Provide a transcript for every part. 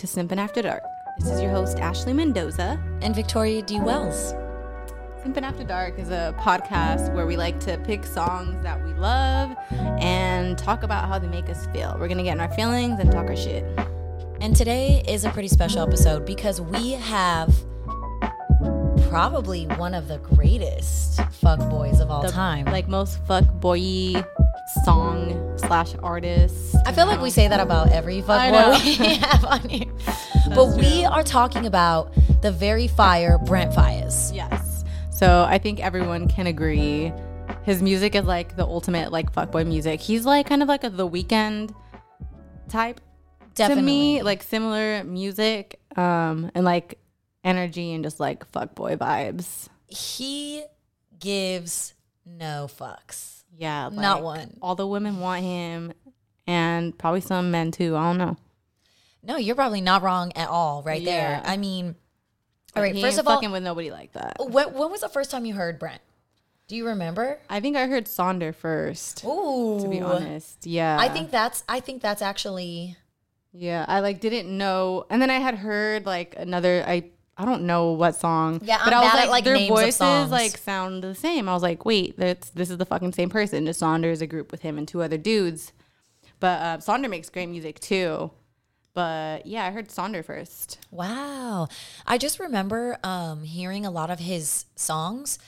to Simpin' After Dark. This is your host, Ashley Mendoza. And Victoria D. Wells. Simpin' After Dark is a podcast where we like to pick songs that we love and talk about how they make us feel. We're gonna get in our feelings and talk our shit. And today is a pretty special episode because we have probably one of the greatest fuck boys of all The, time. Like most fuck boy song slash artist. I feel like we say that about every fuck I boy we have on here. But we are talking about the very fire Brent Faiyaz. Yes. So I think everyone can agree his music is like the ultimate like fuckboy music. He's like kind of like a The Weeknd type Definitely. to me, like similar music um and like energy and just like fuckboy vibes. He gives no fucks. Yeah, like, Not one. All the women want him and probably some men too. I don't know. No, you're probably not wrong at all right there. I mean, all right, He first ain't of all, fucking with nobody like that. when, when was the first time you heard Brent? Do you remember? I think I heard Sonder first. Ooh. To be honest, yeah. I think that's I think that's actually Yeah, I like didn't know, and then I had heard like another. I I don't know what song. Yeah, but I'm I was bad like, at, like, their names of voices songs. like sound the same. I was like, wait, that's this is the fucking same person. Just is a group with him and two other dudes. But uh, Sonder makes great music too. But yeah, I heard Sonder first. wow. I just remember um hearing a lot of his songs.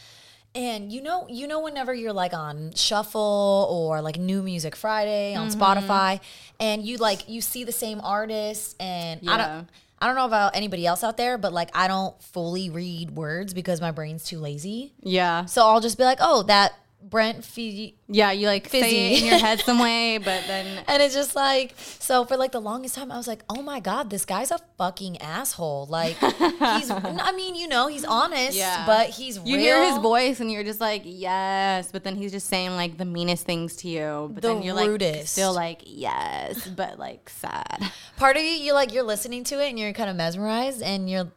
And you know, you know, whenever you're like on Shuffle or like New Music Friday on Mm-hmm. Spotify, and you like you see the same artist, and I don't, I don't know about anybody else out there, but like I don't fully read words because my brain's too lazy. Yeah, So I'll just be like, oh, that Brent Fee, yeah, you like say it in your head some way, but then And it's just like, so for like the longest time, I was like, oh my God, this guy's a fucking asshole. Like, he's, I mean, you know, he's honest, Yeah. but he's you real. hear his voice and you're just like yes, but then he's just saying like the meanest things to you. But The then you're like rudest. still like yes, but like sad. Part of you, you're like, you're listening to it and you're kind of mesmerized and you're,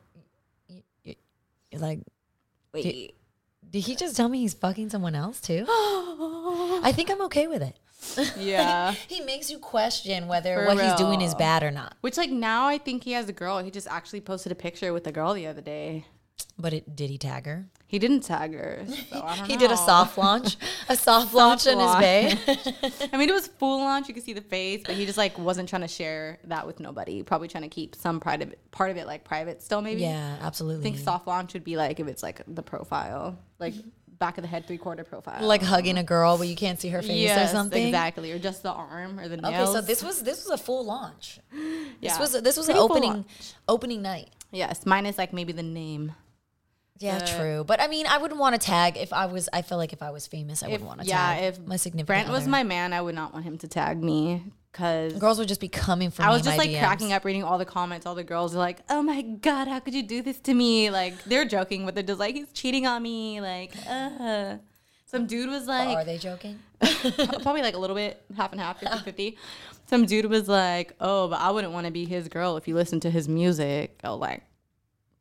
you're like, Wait. Did he just tell me he's fucking someone else too? I think I'm okay with it. Yeah. He makes you question whether For what he's doing is bad or not. Which like now I think he has a girl. He just actually posted a picture with a girl the other day. But it, did he tag her? He didn't tag her. So I don't He did a soft launch, a soft launch in his bay. I mean, it was full launch. You could see the face, but he just like wasn't trying to share that with nobody. Probably trying to keep some private part of it like private still. Maybe. yeah, absolutely. I think soft launch would be like if it's like the profile, like back of the head, three quarter profile. like hugging a girl, but you can't see her face yes, or something. exactly, or just the arm or the nails. Okay, so this was this was a full launch. This Yeah. was this was Pretty an opening opening night. yes, minus like maybe the name. Yeah, But- true. But I mean, I wouldn't want to tag if I was. I feel like if I was famous, I If- wouldn't want to yeah, tag if my significant. Brent was my man, I would not want him to tag me because girls would just be coming for me. I was just like DMs. cracking up reading all the comments. All the girls are like, "Oh my god, how could you do this to me?" Like they're joking, but they're just like, "He's cheating on me." Like, uh. Some dude was like, Are they joking? probably like a little bit, half and half, 50 50. Some dude was like, oh, but I wouldn't want to be his girl if you listen to his music. I was like,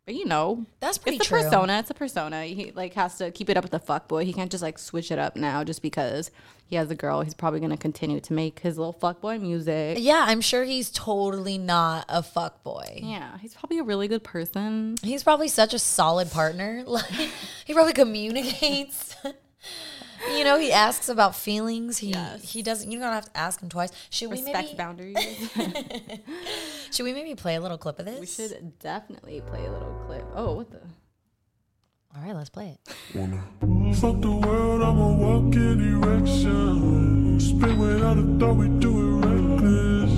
But you know, That's pretty true. it's a true. persona. It's a persona. He like has to keep it up with the fuck boy. He can't just like switch it up now just because he has a girl. He's probably gonna continue to make his little fuck boy music. Yeah, I'm sure he's totally not a fuck boy. Yeah, he's probably a really good person. He's probably such a solid partner. Like he probably communicates. you know, he asks about feelings. He he doesn't. You don't have to ask him twice. Should we Respects maybe? boundaries. Should we maybe play a little clip of this? we should definitely play a little clip. Oh, what the? All right, let's play it. Fuck the world, I'ma walk in erection. Spit without a thought, we do it reckless.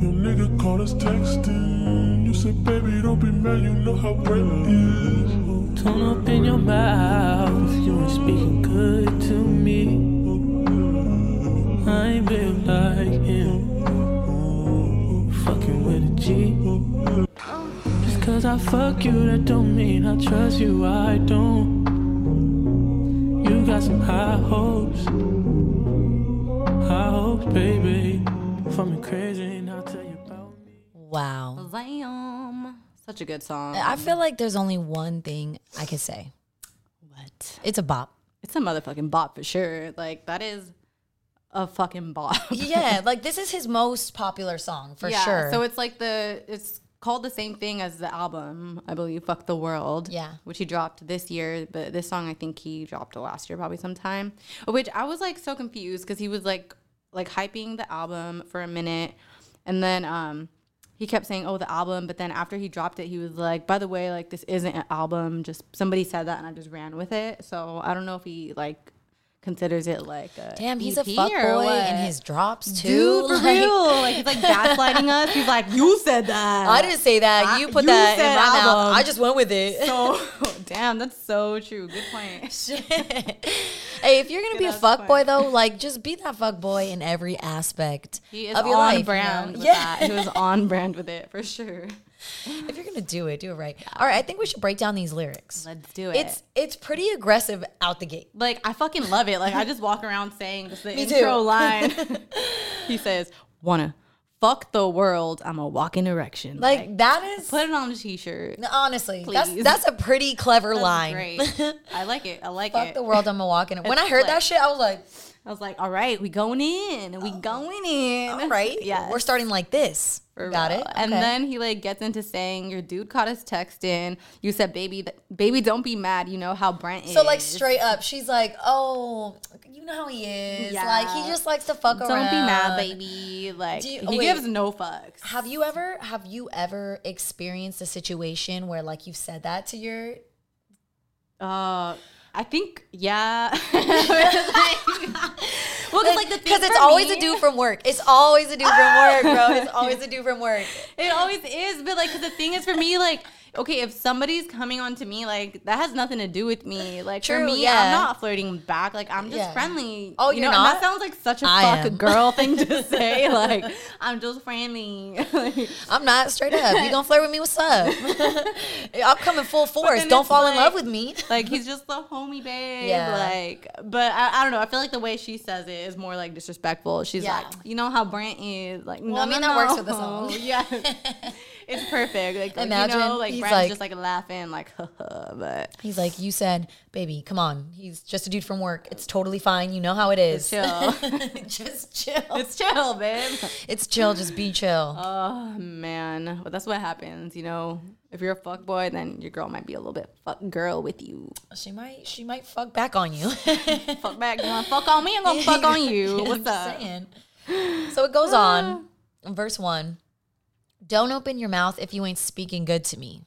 Your nigga called us texting. You said, baby, don't be mad, you know how wet it is. Tone up in your mouth, you ain't speaking good to me. I ain't built like him. Fucking with a G. Just cause I fuck you, that don't mean I trust you, I don't. You got some high hopes. High hopes, baby. For me crazy, and I'll tell you about me. Wow. Lamb. Such a good song. I feel like there's only one thing I can say. what? It's a bop. It's a motherfucking bop for sure. Like that is a fucking bop. Yeah, like this is his most popular song for yeah, sure. So it's like the it's called the same thing as the album, I believe, "Fuck the World." Yeah. which he dropped this year, but this song I think he dropped last year, probably sometime. Which I was like so confused because he was like like hyping the album for a minute, and then um he kept saying, "Oh, the album," but then after he dropped it, he was like, "By the way, like this isn't an album. Just somebody said that, and I just ran with it." So I don't know if he like considers it like a Damn, he's a EP fuck or boy what. in his drops too. Dude, for Like, real. Like he's like gaslighting us. He's like, you said that. I didn't say that. I- You put you that in my mouth. I just went with it. So damn, that's so true. Good point. hey, if you're gonna be a Good fuck boy though, like just be that fuck boy in every aspect He is of your on life. you brand know? with Yeah. that. He was on brand with it for sure. if you're gonna do it, do it right. All right, I think we should break down these lyrics. Let's do it. It's it's pretty aggressive out the gate. like I fucking love it. Like I just walk around saying this the Me intro too. line. he says, "Wanna fuck the world? I'm a walking erection." Like, that is put it on a t-shirt. honestly, that's Please. that's that's a pretty clever That's line. Great. I like it. I like it. Fuck it. the world, I'm a walking. When I heard like- that shit, I was like, I was like, all right, we going in. We oh. going in. all right, Yeah. we're starting like this. For Got real. it. And Okay. then he like gets into saying, "Your dude caught us texting. You said, baby, th- baby, don't be mad. You know how Brent is. So like straight up, she's like, "Oh, know how he is. Yeah. Like he just likes to fuck around. Don't be mad, baby. Like you- he wait. gives no fucks. Have you ever have you ever experienced a situation where like you've said that to your Uh, I think yeah. well, because like the because it's always me- a dude from work. It's always a dude from work, bro. It's always a dude from work. It always is, but like, the thing is for me, like, okay, if somebody's coming on to me, like, that has nothing to do with me. Like, for me, yeah. I'm not flirting back. Like, I'm just Yeah. friendly. Oh, you know, that sounds like such a I fuck girl thing to say. like, I'm just friendly. Like, I'm not straight up. You gonna flirt with me? What's up? I'm coming full force. Don't fall in love with me. like he's just the homie babe. Yeah. Like, but I, I don't know. I feel like the way she says it is more like disrespectful. She's Yeah. like, you know how Brent is. Like, no, I mean, no, that works no. for the song. yeah, it's perfect. Like, Imagine you know, like he's Brent's like- just like laughing, like, but He's like, you said, baby, come on. He's just a dude from work. It's totally fine. You know how it is. chill. just chill. it's chill, babe. It's chill. Just be chill. Oh man, but that's what happens. You know, if you're a fuck boy, then your girl might be a little bit fuck girl with you. she might. She might fuck back on you. fuck back. You want fuck on me? I'm gonna fuck on you. What's up? saying. So it goes ah. on. Verse one. Don't open your mouth if you ain't speaking good to me.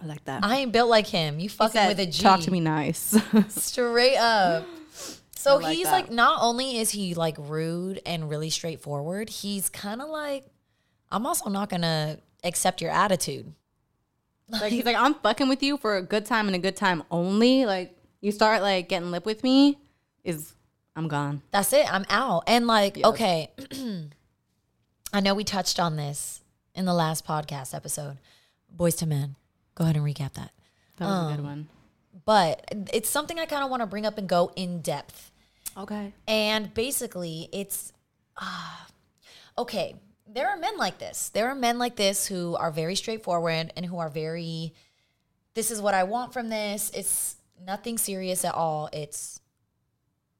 I like that. I ain't built like him. You fucking Said, with a G. Talk to me nice. Straight up. So like he's that. like, not only is he like rude and really straightforward, he's kind of like, I'm also not gonna accept your attitude. like he's like, I'm fucking with you for a good time and a good time only. Like you start like getting lip with me, is I'm gone. That's it. I'm out. And like, okay, I know we touched on this in the last podcast episode. Boys to men. Go ahead and recap that. That was a Um, good one. But it's something I kind of want to bring up and go in depth. Okay. And basically, it's uh, okay. there are men like this. There are men like this who are very straightforward and who are very this is what I want from this. It's nothing serious at all. It's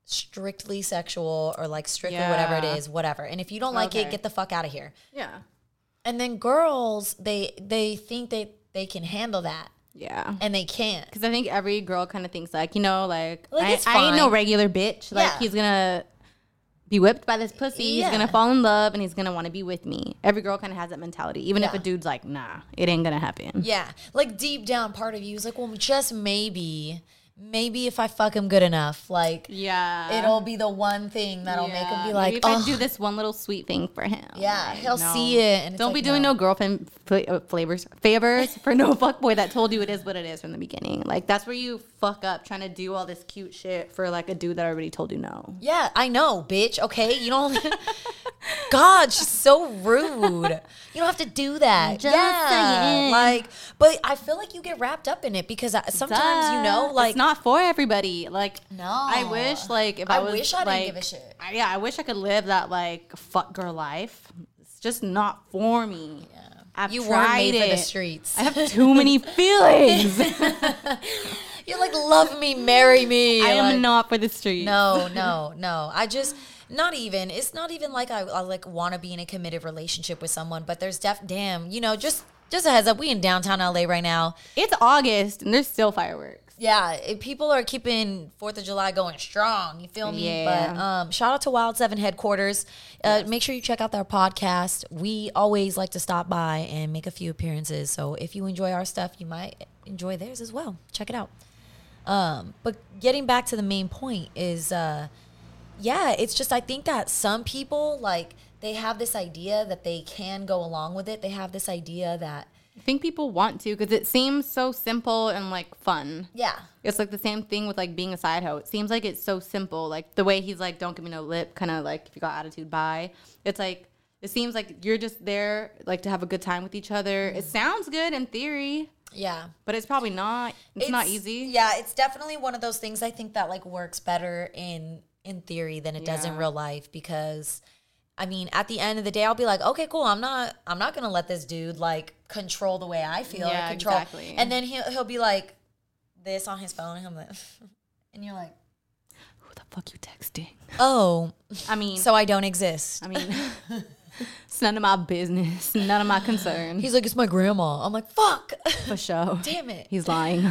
strictly sexual or like strictly whatever it is, whatever. And if you don't like Okay. it, get the fuck out of here. Yeah. And then girls, they they think they they can handle that Yeah. and they can't. Because I think every girl kind of thinks like, you know, like, Like, I, it's I ain't no regular bitch. Like Yeah. he's gonna be whipped by this pussy. Yeah. He's gonna fall in love and he's gonna want to be with me. Every girl kind of has that mentality. Even if a dude's like, nah, it ain't gonna happen. Yeah. Like deep down part of you is like, well, just maybe, maybe if I fuck him good enough, like Yeah. it'll be the one thing that'll make him Yeah. be Maybe like, if I do this one little sweet thing for him. Yeah, Like, he'll see it and it's Don't like, be doing no. no, girlfriend fl- uh, flavors favors for no fuck boy that told you it is what it is from the beginning. Like that's where you fuck up trying to do all this cute shit for like a dude that already told you no. yeah, I know, bitch. Okay, you don't. God, she's so rude. You don't have to do that. Just yeah, saying. like, but I feel like you get wrapped up in it because I, sometimes you know, like, it's not for everybody. Like No. I wish like if I, I was wish I didn't give a shit. I- yeah, I wish I could live that like fuck girl life. It's just not for me. Yeah. I've you tried made for the streets. I have too many feelings. You're like, love me, marry me. I am like- not for the street. No, no, no. I just not even. It's not even like I, I like want to be in a committed relationship with someone. But there's def damn, you know, just just a heads up. We in downtown LA right now. It's August and there's still fireworks. Yeah, it, people are keeping Fourth of July going strong. You feel me? But Yeah. um, shout out to Wild Seven headquarters. Uh, Make sure you check out their podcast. We always like to stop by and make a few appearances. So if you enjoy our stuff, you might enjoy theirs as well. Check it out. Um, but getting back to the main point is, uh, yeah, it's just I think that some people like they have this idea that they can go along with it. They have this idea that I think people want to because it seems so simple and like fun. yeah, It's like the same thing with like being a side hoe. It seems like it's so simple. Like the way he's like, don't give me no lip, kind of like if you got attitude, bye. It's like, it seems like you're just there like to have a good time with each other. It sounds good in theory, yeah. but it's probably not. It's, not easy. Yeah, it's definitely one of those things I think that like works better in in theory than it does in real life because I mean, at the end of the day I'll be like, "Okay, cool. I'm not I'm not going to let this dude like control the way I feel Yeah, control." exactly. And then he'll he'll be like this on his phone and I'm like and you're like, Who the fuck you texting? "Oh, I mean, so I don't exist." I mean, it's none of my business, none of my concern. He's like, "It's my grandma." I'm like, "Fuck." for sure. Damn it. He's lying.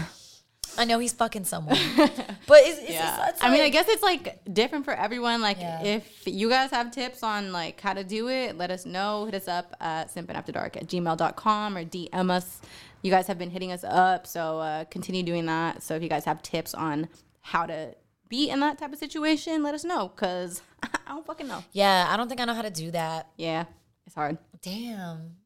I know he's fucking someone. but it's, it's, Yeah. it's I mean, I guess it's like different for everyone. Like, Yeah. if you guys have tips on like how to do it, let us know. Hit us up at simpinafterdark at gmail.com or DM us. You guys have been hitting us up, so uh, continue doing that. So if you guys have tips on how to be in that type of situation, let us know because I don't fucking know. Yeah, I don't think I know how to do that. Yeah, it's hard. Damn.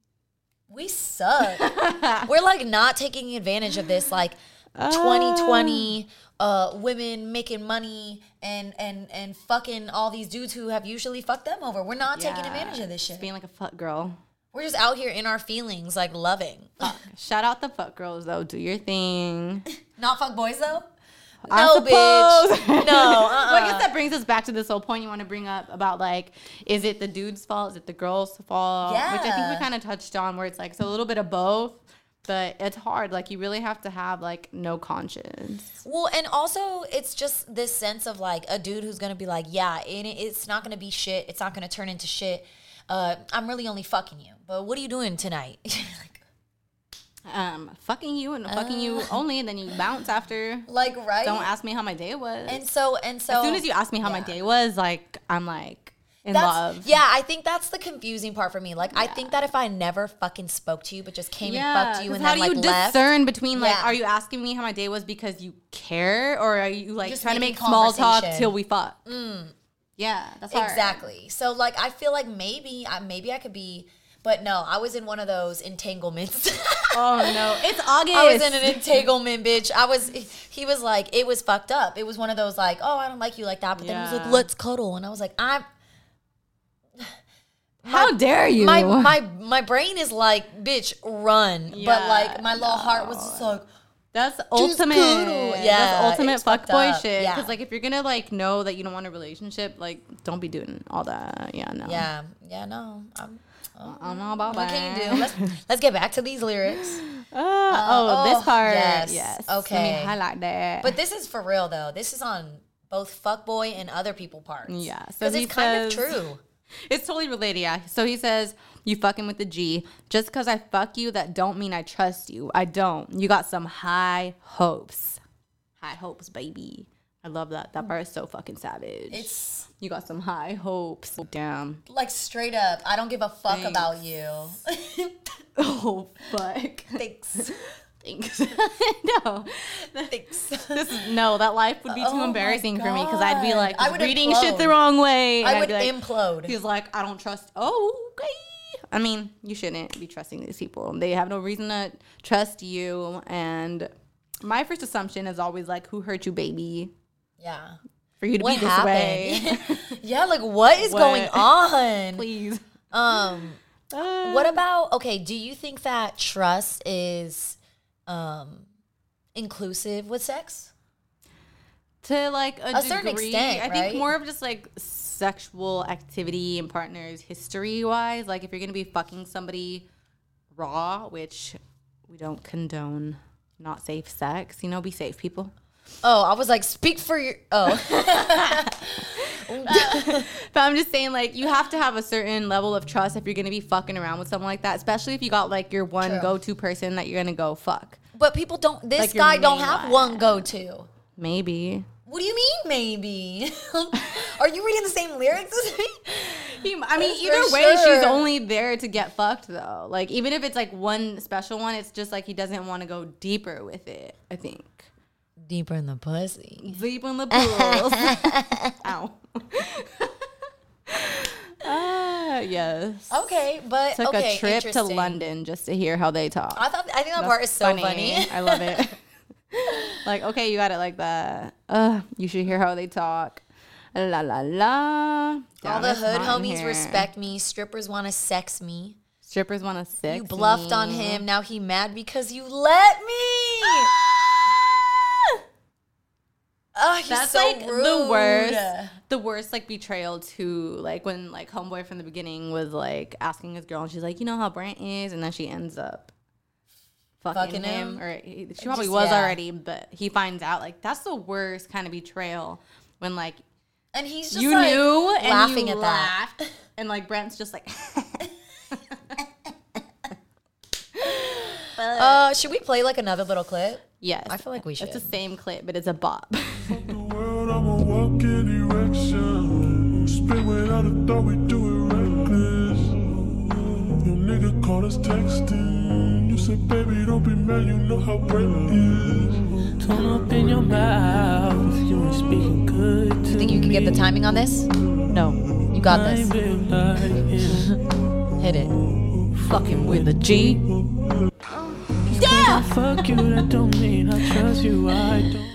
We suck. We're like not taking advantage of this like 2020 uh women making money and and and fucking all these dudes who have usually fucked them over. We're not taking advantage of this shit. being like a fuck girl. We're just out here in our feelings like loving. Fuck. Shout out the fuck girls though. Do your thing. not fuck boys though? No, bitch. No, Well, I uh-uh. guess that brings us back to this whole point you want to bring up about like, is it the dude's fault? Is it the girl's fault? Yeah. Which I think we kind of touched on, where it's like it's a little bit of both, but it's hard. Like you really have to have like no conscience. Well, and also it's just this sense of like a dude who's gonna be like, yeah, it, it's not gonna be shit. It's not gonna turn into shit. Uh, I'm really only fucking you. But what are you doing tonight? like, Um, fucking you and fucking you only, and then you bounce after. like, right? Don't ask me how my day was. And so and so as soon as you ask me how my day was, like I'm like in that's, love. Yeah, I think that's the confusing part for me. Like, I think that if I never fucking spoke to you, but just came and fucked you, and how then do like you left, discern between like, Yeah. are you asking me how my day was because you care, or are you like Just trying to make small talk till we fuck? Yeah, that's hard. exactly. So like, I feel like maybe, I maybe I could be, but no, I was in one of those entanglements. Oh no, it's August. I was in an entanglement, bitch. I was. He was like, it was fucked up. It was one of those like, oh, I don't like you like that. But then he was like, let's cuddle, and I was like, I'm. How dare you? My my my brain is like, bitch, run. but like my little heart was just like, that's ultimate. Yeah, that's ultimate fuckboy shit. Yeah. Because like, if you're gonna like know that you don't want a relationship, like, don't be doing all that. Yeah, no. yeah, yeah, no, I'm I don't know about that. What can you do? Let's let's get back to these lyrics. Uh, oh, oh, this part. yes. Yes. Okay. Let me highlight that. But this is for real though. This is on both fuckboy and other people parts. Yeah, so it's kind of true. It's totally related, yeah. So he says, You fucking with the G. Just because I fuck you, that don't mean I trust you. I don't. You got some high hopes. High hopes, baby. I love that. That hmm. part is so fucking savage. It's you got some high hopes. Damn. like straight up. I don't give a fuck Thanks. about you. Oh fuck. Thanks. Thanks. no. Thanks. This no, that life would be too Oh embarrassing for me because I'd be like I would reading implode. shit the wrong way. I I'd like, implode. He's like, I don't trust. Oh, okay. I mean, you shouldn't be trusting these people. They have no reason to trust you. And my first assumption is always like, who hurt you, baby? Yeah. For you to What be this way. yeah, like what is What? going on? Please. Um Uh, what about okay, do you think that trust is um inclusive with sex? to like a, A certain degree, extent, I think right? more of just like sexual activity and partners history wise. Like if you're gonna be fucking somebody raw, which we don't condone not safe sex, you know, be safe people. Oh, I was like, speak for your oh. But I'm just saying, like, you have to have a certain level of trust if you're gonna be fucking around with someone like that, especially if you got like your one True. go-to person that you're gonna go fuck. but people don't this Like your guy don't main have one. one go to. Maybe. What do you mean maybe? Are you reading the same lyrics as me? He- I mean, For either way, she's only there to get fucked, though. Like, even if it's like one special one, it's just like he doesn't want to go deeper with it. I think Deeper in the pussy. deep in the pools. Ow. Ah, yes. Okay, but Took okay, a trip to interesting. London just to hear how they talk. I thought I think that part is so funny. I love it. like, okay, you got it like that. Uh, you should hear how they talk. La la la. All the hood homies here. respect me. Strippers want to sex me. Strippers want to sex. You bluffed on him. Now he mad because you let me. Oh, he's That's so like rude. the worst. The worst like betrayal too. Like when like homeboy from the beginning was like asking his girl, and she's like, you know how Brent is, and then she ends up fucking, Fucking him, him? or he, she probably Just- was yeah. already, but he finds out. Like that's the worst kind of betrayal when like And he's just you like knew and laughing you at that. laughed, and like Brent's just like. Uh, should we play like another little clip? Yes, I feel like we should. It's the same clip, but it's a bop. the world, I'm a walking erection. Spin without a thought, we do it reckless. Your nigga call us texting. You said, baby, don't be mad, you know how Brent is. Turn up in your mouth. You ain't speaking good to You think you can get the timing on this? no, You got I this. feel like him. Hit it. fucking with a G. I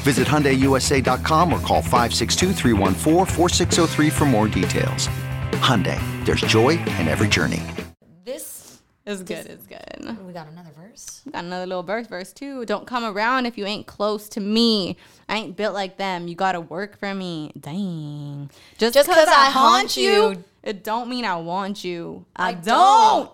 Visit HyundaiUSA.com or call 562-314-4603 for more details. Hyundai, there's joy in every journey. This is good. It's good. We got another verse. Got another little verse, verse two. Don't come around if you ain't close to me. I ain't built like them. You gotta work for me. Dang. Just, Just 'cause cause I I haunt haunt you, you. it don't mean I want you. I, I don't. don't.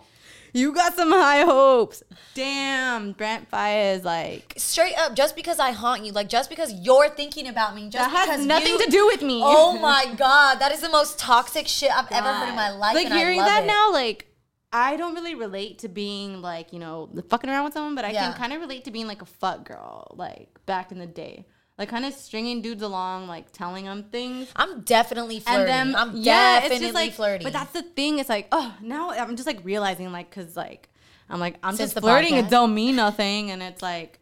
You got some high hopes. Damn, Brent Fire is like Straight up, just because I haunt you, like just because you're thinking about me, just that has because nothing you- to do with me. Oh my god, that is the most toxic shit I've ever heard in my life. Like and I hearing love that it. now, like I don't really relate to being like you know fucking around with someone, but I Yeah. can kind of relate to being like a fuck girl, like back in the day, like kind of stringing dudes along, like telling them things. I'm definitely flirty. And then I'm yeah, definitely it's just like flirty. But that's the thing. It's like oh now I'm just like realizing like because like I'm like I'm Since just flirting. podcast? It don't mean nothing, and it's like.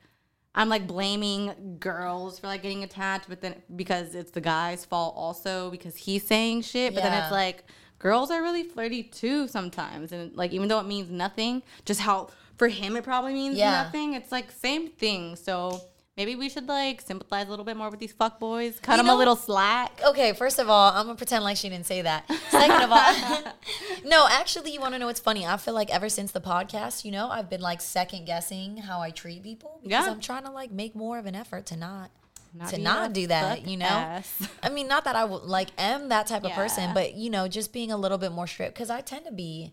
I'm like blaming girls for like getting attached, but then because it's the guy's fault also because he's saying shit. But then it's like girls are really flirty too sometimes, and like even though it means nothing, just how for him it probably means Yeah. nothing. It's like same thing. So maybe we should like sympathize a little bit more with these fuck boys, cut You them know- a little slack. Okay, first of all, I'm gonna pretend like she didn't say that. Second of all, no, actually, you want to know what's funny? I feel like ever since the podcast, you know, I've been like second guessing how I treat people because Yeah. I'm trying to like make more of an effort to not, Not to not do that. You know, ass. I mean, not that I would like am that type of person, but you know, just being a little bit more strict because I tend to be.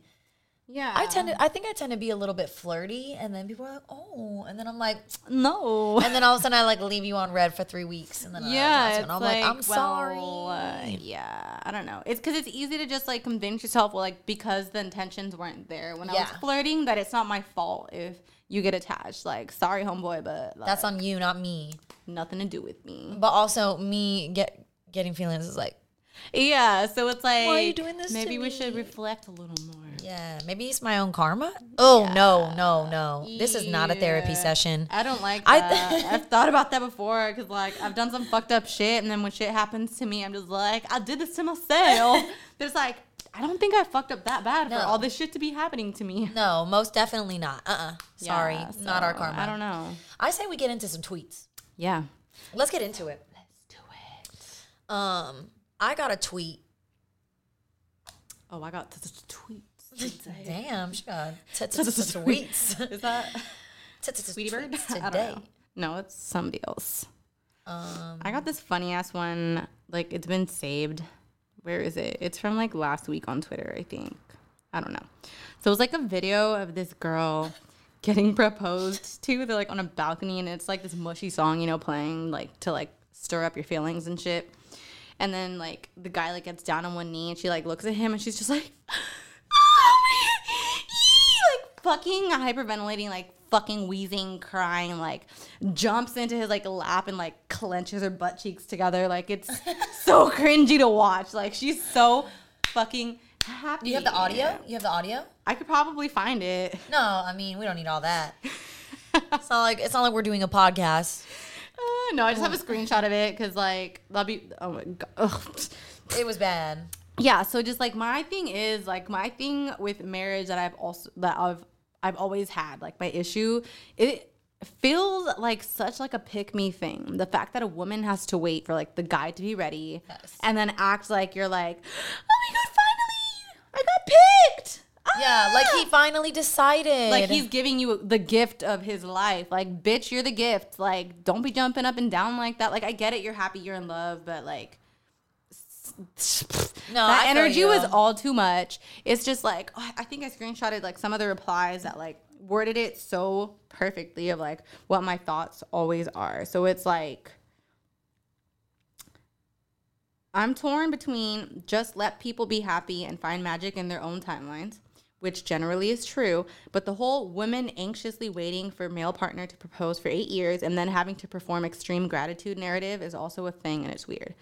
Yeah, I tend to, I think I tend to be a little bit flirty, and then people are like, "Oh," and then I'm like, no. and then all of a sudden I like leave you on red for three weeks, and then yeah, it's I'm like, like, "I'm well, sorry." uh, yeah, I don't know. It's because it's easy to just like convince yourself, well, like because the intentions weren't there when I was flirting, that it's not my fault if you get attached. Like, sorry, homeboy, but like, That's on you, not me. nothing to do with me. But also, me get getting feelings is like, Yeah, so it's like, why are you doing this to Maybe we should reflect a little more. yeah, maybe it's my own karma. Oh no, no, no! This is not a therapy session. I don't like I- that. I've thought about that before because like I've done some fucked up shit, and then when shit happens to me, I'm just like, I did this to myself. There's like, I don't think I fucked up that bad No. for all this shit to be happening to me. No, most definitely not. Uh, uh Sorry, Yeah, not our karma. I don't know. I say we get into some tweets. Yeah. Let's get into it. Let's do it. Um, I got a tweet. Oh, I got tweets. Damn, she got tweets. Is that Tweety Bird? tweets I don't today. No, it's somebody else. Um, I got this funny ass one. Like it's been saved. Where is it? It's from like last week on Twitter, I think. I don't know. So it was like a video of this girl getting proposed to. They're like on a balcony and it's like this mushy song, you know, playing like to like stir up your feelings and shit. And then like the guy like gets down on one knee and she like looks at him and she's just like like fucking hyperventilating, like fucking wheezing, crying, like jumps into his like lap and like clenches her butt cheeks together. Like it's so cringy to watch. Like she's so fucking happy. you have the audio? You have the audio? I could probably find it. No, I mean we don't need all that. it's not like it's not like we're doing a podcast. Uh, no, I just have a screenshot of it because like that'll be oh my god. Ugh. It was bad. yeah so just like my thing is like my thing with marriage that i've also that i've i've always had like my issue it feels like such like a pick me thing the fact that a woman has to wait for like the guy to be ready Yes. and then act like you're like oh my god finally i got picked Yeah, like he Ah! finally decided. like he's giving you the gift of his life like bitch you're the gift like don't be jumping up and down like that like i get it you're happy you're in love but like no that I energy was all too much. It's just like oh, I think I screenshotted like some of the replies that like worded it so perfectly of like what my thoughts always are. So it's like I'm torn between just let people be happy and find magic in their own timelines, which generally is true, but the whole women anxiously waiting for male partner to propose for 8 years and then having to perform extreme gratitude narrative is also a thing and it's weird.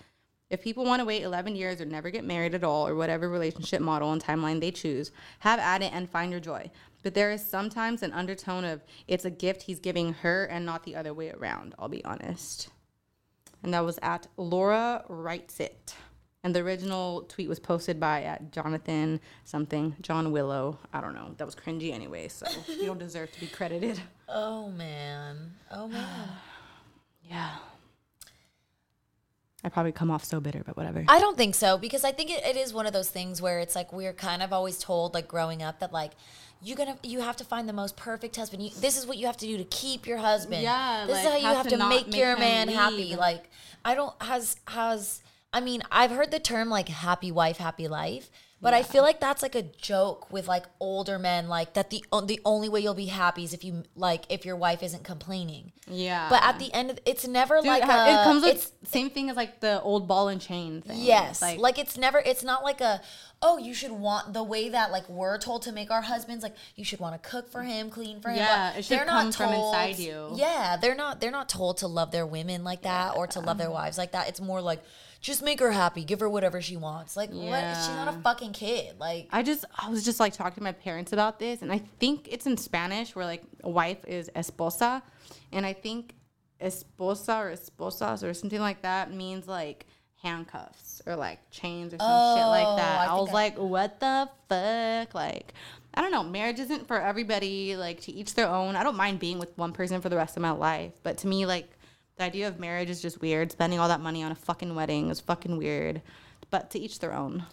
If people want to wait 11 years or never get married at all, or whatever relationship model and timeline they choose, have at it and find your joy. But there is sometimes an undertone of it's a gift he's giving her and not the other way around, I'll be honest. And that was at Laura Writes It. And the original tweet was posted by at Jonathan something, John Willow. I don't know. That was cringy anyway, so you don't deserve to be credited. Oh man. Oh man. Yeah. I probably come off so bitter, but whatever. I don't think so because I think it, it is one of those things where it's like we're kind of always told like growing up that like you're gonna you have to find the most perfect husband. You, this is what you have to do to keep your husband. Yeah, this is how you have have to make, make your man happy. Like I don't has has I mean I've heard the term like happy wife, happy life. But I feel like that's like a joke with like older men, like that the the only way you'll be happy is if you like if your wife isn't complaining. Yeah. But at the end, of, it's never Dude, like ha- a, it comes it's with same thing as like the old ball and chain thing. Yes. Like, it's never it's not like a oh, you should want the way that like we're told to make our husbands like you should want to cook for him, clean for him. Yeah, it should they're come not from told- inside you. Yeah, they're not they're not told to love their women like that or to love their wives like that. It's more like just make her happy, give her whatever she wants. Like what? She's not a fucking kid. Like I just I was just like talking to my parents about this, and I think it's in Spanish where like wife is esposa, and I think esposa or esposas or something like that means like handcuffs or like chains or some shit Oh, like that. Oh, I I, was I- like, what the fuck? Like, I don't know. Marriage isn't for everybody. Like to each their own. I don't mind being with one person for the rest of my life, but to me, like the idea of marriage is just weird. Spending all that money on a fucking wedding is fucking weird. But to each their own.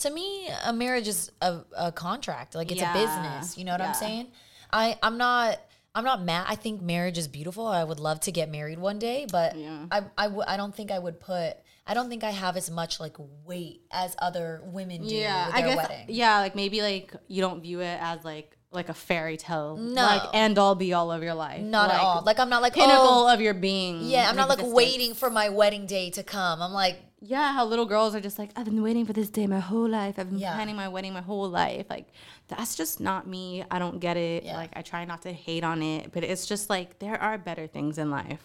to me, a marriage is a, a contract. Like it's Yeah. a business. You know what Yeah. I'm saying? I I'm not I'm not mad. I think marriage is beautiful. I would love to get married one day, but Yeah. I I, w- I don't think I would put. I don't think I have as much like weight as other women do yeah with i guess wedding. yeah like maybe like you don't view it as like like a fairy tale No. like end all be all of your life Not at Like, all. Like I'm not like pinnacle oh, of your being yeah. I'm not like waiting for my wedding day to come. I'm like yeah how little girls are just like i've been waiting for this day my whole life i've been Yeah. planning my wedding my whole life like that's just not me i don't get it Yeah. like i try not to hate on it but it's just like there are better things in life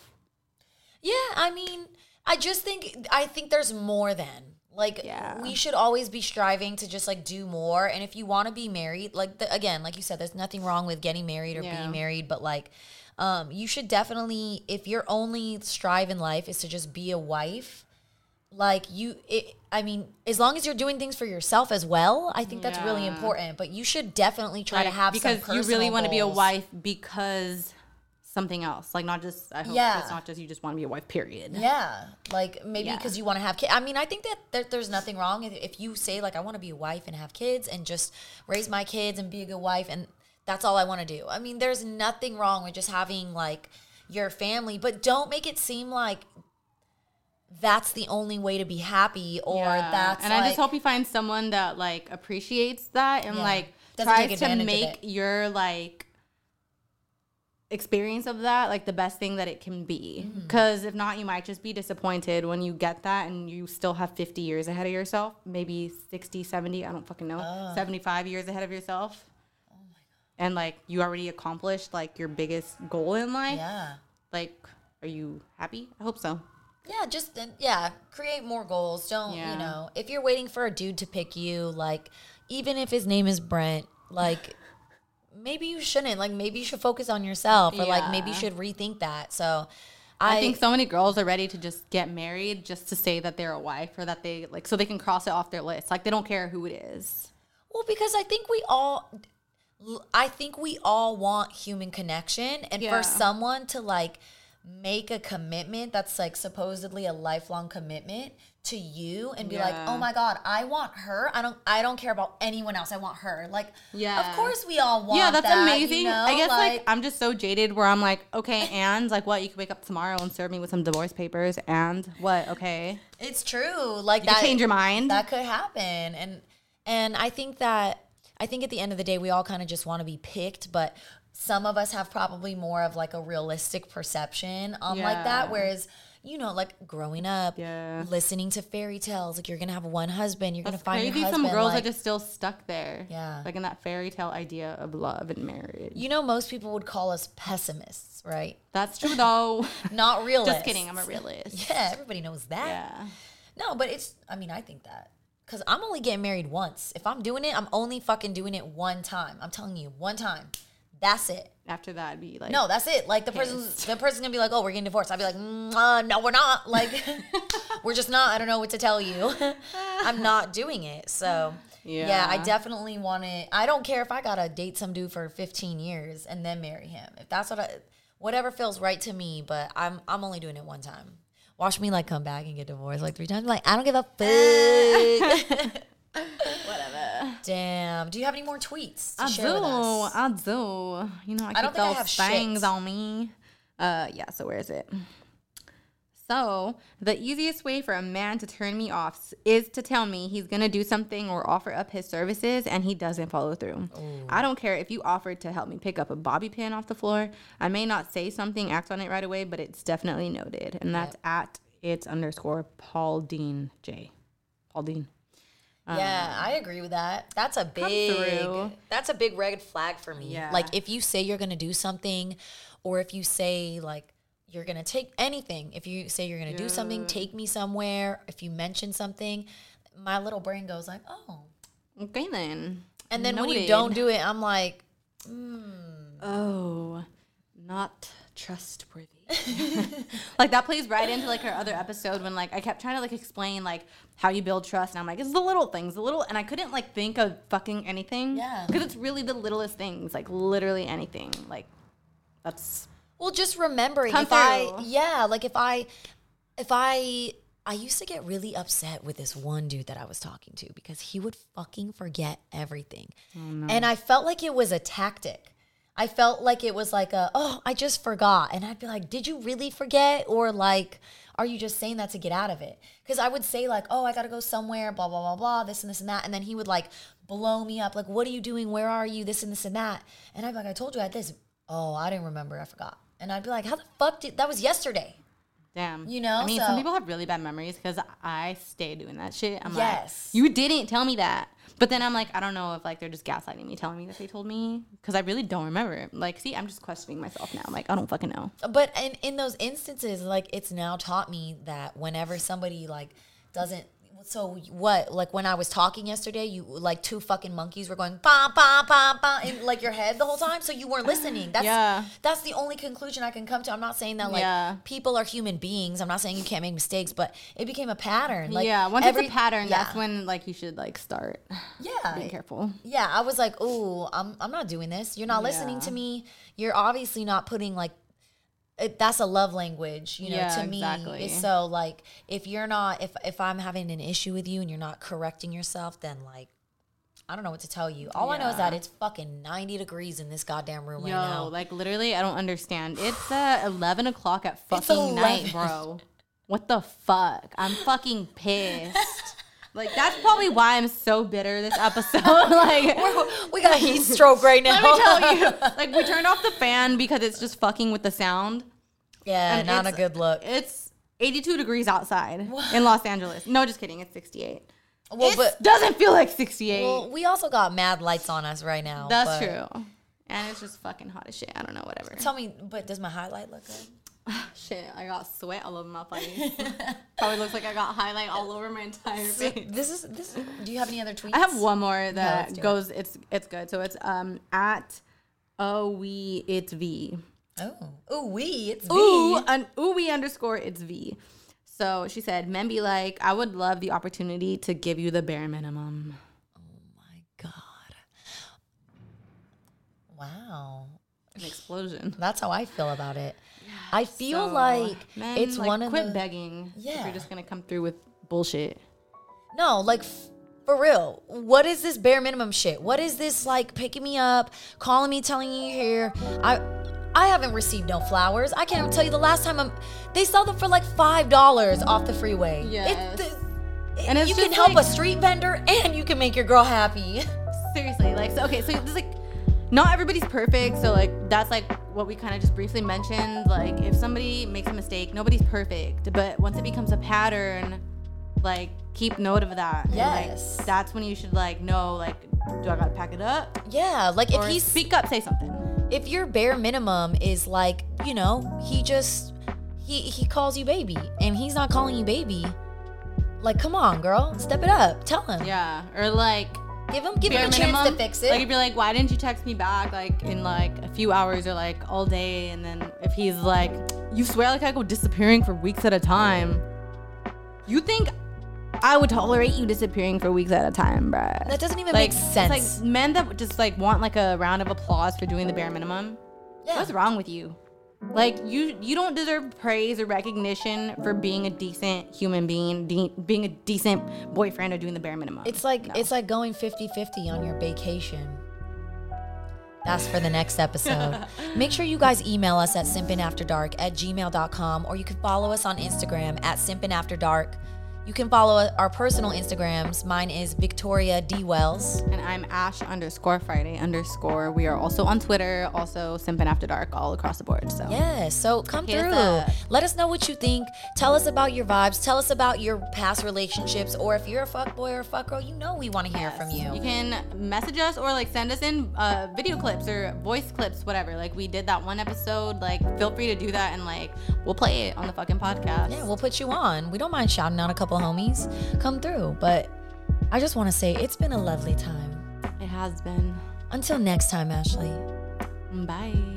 Yeah, I mean, I just think I think there's more than like Yeah. we should always be striving to just like do more. And if you want to be married, like the, again, like you said, there's nothing wrong with getting married or Yeah. being married, but like um, you should definitely, if your only strive in life is to just be a wife, like you, it, I mean, as long as you're doing things for yourself as well, I think that's really important. But you should definitely try to have because you really want to be a wife because something else like not just i hope Yeah. it's not just you just want to be a wife period Yeah, like maybe Yeah. because you want to have kids. I mean, I think that there, there's nothing wrong if, if you say like I want to be a wife and have kids and just raise my kids and be a good wife and that's all I want to do. I mean, there's nothing wrong with just having like your family, but don't make it seem like that's the only way to be happy or Yeah. that's and I just hope you find someone that like appreciates that and Yeah. like Doesn't tries to make your like experience of that like the best thing that it can be Mm-hmm. because if not you might just be disappointed when you get that and you still have 50 years ahead of yourself maybe 60 70 i don't fucking know 75 years ahead of yourself Oh and like you already accomplished like your biggest goal in life yeah. like are you happy i hope so Yeah, just uh, yeah, create more goals. Don't Yeah. you know? If you're waiting for a dude to pick you, like even if his name is Brent, like maybe you shouldn't. Like maybe you should focus on yourself, or like maybe you should rethink that. So, I, think so many girls are ready to just get married just to say that they're a wife or that they like so they can cross it off their list. Like they don't care who it is. Well, because I think we all, I think we all want human connection, and Yeah. for someone to like make a commitment that's like supposedly a lifelong commitment to you and be like, oh my god, I want her. I don't, I don't care about anyone else. I want her. Like, Yeah. of course we all want. yeah, that's that, amazing. You know? I guess like, I'm just so jaded where I'm like, okay, and like what? You could wake up tomorrow and serve me with some divorce papers, and what? Okay, It's true. Like you that change your mind. That could happen. And and I think that I think at the end of the day we all kind of just want to be picked, but some of us have probably more of like a realistic perception on like that whereas you know, like growing up, Yeah. listening to fairy tales, like you're gonna have one husband, you're That's gonna find crazy. your Some girls like, are just still stuck there. Yeah. like in that fairy tale idea of love and marriage. you know, most people would call us pessimists, right? That's true though. Not realists. just kidding. I'm a realist. Yeah, everybody knows that. Yeah. No, but it's. I mean, I think that because I'm only getting married once. If I'm doing it, I'm only fucking doing it one time. I'm telling you, one time. That's it. After that, I'd be like, No, that's it. Like the person's the person's gonna be like, "Oh, we're getting divorced." I'd be like, uh, "No, we're not. Like, we're just not. I don't know what to tell you. I'm not doing it." So. Yeah. I definitely want to. I don't care if I gotta date some dude for 15 years and then marry him. If that's what I, whatever feels right to me. But I'm I'm only doing it one time. Watch me like come back and get divorced like three times. Like I don't give a fuck. whatever. Damn. Do you have any more tweets to I share with us? do. I do. You know, I, I keep don't think I those have things shit. on me. Uh, yeah. So where is it? So the easiest way for a man to turn me off is to tell me he's gonna do something or offer up his services, and he doesn't follow through. I don't care if you offered to help me pick up a bobby pin off the floor. I may not say something, act on it right away, but it's definitely noted, and that's at it's underscore Paul Dean J. Paul Dean. Yeah, um, I agree with that. That's a big that's a big red flag for me. Yeah. Like if you say you're gonna do something, or if you say like you're gonna take anything, if you say you're gonna do something, take me somewhere, if you mention something, my little brain goes like, oh. Okay then. And then when you don't do it, I'm like, hmm. Oh, not trustworthy. like that plays right into like her other episode when like I kept trying to like explain like how you build trust and I'm like it's the little things, the little and I couldn't like think of fucking anything. Yeah. Because it's really the littlest things, like literally anything. Like that's Well, just remembering if I yeah, like if I if I I used to get really upset with this one dude that I was talking to because he would fucking forget everything. Oh, and I felt like it was a tactic. I felt like it was like a, oh, I just forgot. And I'd be like, did you really forget? Or like, are you just saying that to get out of it? Because I would say, like, oh, I got to go somewhere, blah, blah, blah, blah, this and this and that. And then he would like blow me up, like, what are you doing? Where are you? This and this and that. And I'd be like, I told you I had this. Oh, I didn't remember. I forgot. And I'd be like, how the fuck did that was yesterday? Damn. You know, I mean, so- some people have really bad memories because I stay doing that shit. I'm Yes. like, you didn't tell me that. But then I'm like, I don't know if like they're just gaslighting me, telling me that they told me because I really don't remember. Like, see, I'm just questioning myself now. I'm like, I don't fucking know. but in, in those instances like it's now taught me that whenever somebody like doesn't so what like when i was talking yesterday you like two fucking monkeys were going ba ba ba ba in like your head the whole time so you weren't listening that's Yeah. that's the only conclusion i can come to i'm not saying that like Yeah. people are human beings i'm not saying you can't make mistakes but it became a pattern like yeah, once every- it's a pattern, yeah. that's when like you should like start yeah being careful. yeah, I was like, oh, I'm I'm not doing this. You're not listening to me. You're obviously not putting like it, that's a love language, you know, Yeah, to me. exactly. So like if you're not if if I'm having an issue with you and you're not correcting yourself, then like I don't know what to tell you. All I know is that it's fucking 90 degrees in this goddamn room right Yo, now. like literally, I don't understand. It's uh, 11 o'clock at fucking night, bro. What the fuck? I'm fucking pissed. Like that's probably why I'm so bitter this episode. like. we got a heat stroke right now. Let me tell you, like we turned off the fan because it's just fucking with the sound. yeah, And not a good look. It's 82 degrees outside in Los Angeles. No, just kidding. It's 68. Well, it but doesn't feel like 68. well, we also got mad lights on us right now. That's true. And it's just fucking hot as shit. I don't know, whatever. Tell me, but does my highlight look good? Shit, I got sweat all over my face. Probably looks like I got highlight all over my entire face. This is this. Do you have any other tweets? I have one more that it. goes. It's it's good. So it's um at oh we it's V. Oh, ooh wee, it's Ooh me. an ooh we underscore it's V. So she said, men be like, I would love the opportunity to give you the bare minimum. Oh my God. Wow, An explosion. that's how I feel about it. I feel So, like men, it's like, one of quit the begging. If Yeah. you're just gonna come through with bullshit. no, like f- for real. What is this bare minimum shit? What is this like picking me up, calling me, telling you you're here? I. I haven't received no flowers. I can't even tell you the last time I'm. They sell them for like five dollars off the freeway. It- Yes. th- And you can help like- a street vendor and you can make your girl happy. Seriously, like so okay, so it's like not everybody's perfect, so like that's like what we kind of just briefly mentioned. Like if somebody makes a mistake, nobody's perfect, but once it becomes a pattern, like keep note of that. And, Yes. like, that's when you should like know like do I gotta pack it up? Yeah, like if he speak up, say something. if your bare minimum is like, you know, he just he he calls you baby and he's not calling you baby. Like, come on, girl, step it up. Tell him. Yeah. Or like Give him give him a chance to fix it. Like if you're like, why didn't you text me back like in like a few hours or like all day? And then if he's like, you swear like I go disappearing for weeks at a time. You think I would tolerate you disappearing for weeks at a time, bruh? that doesn't even like, make sense. like men that just like want like a round of applause for doing the bare minimum. yeah. What's wrong with you? Like you, you don't deserve praise or recognition for being a decent human being, de- being a decent boyfriend, or doing the bare minimum. It's like No. it's like going 50-50 on your vacation. That's for the next episode. Make sure you guys email us at simpinafterdark at gmail.com or you can follow us on Instagram at simpinafterdark. You can follow our personal Instagrams. Mine is Victoria D. Wells. and I'm Ash underscore Friday underscore. We are also on Twitter, also Simpin After Dark, all across the board. So Yes, so come through. Let us know what you think. Tell us about your vibes. Tell us about your past relationships. Or if you're a fuck boy or a fuck girl, you know we want to hear from you. You can message us or like send us in uh, video clips or voice clips, whatever. Like we did that one episode. Like feel free to do that and like we'll play it on the fucking podcast. Yeah, we'll put you on. We don't mind shouting out a couple homies. Come through. But I just want to say it's been a lovely time. it has been. Until next time, Ashley. Bye.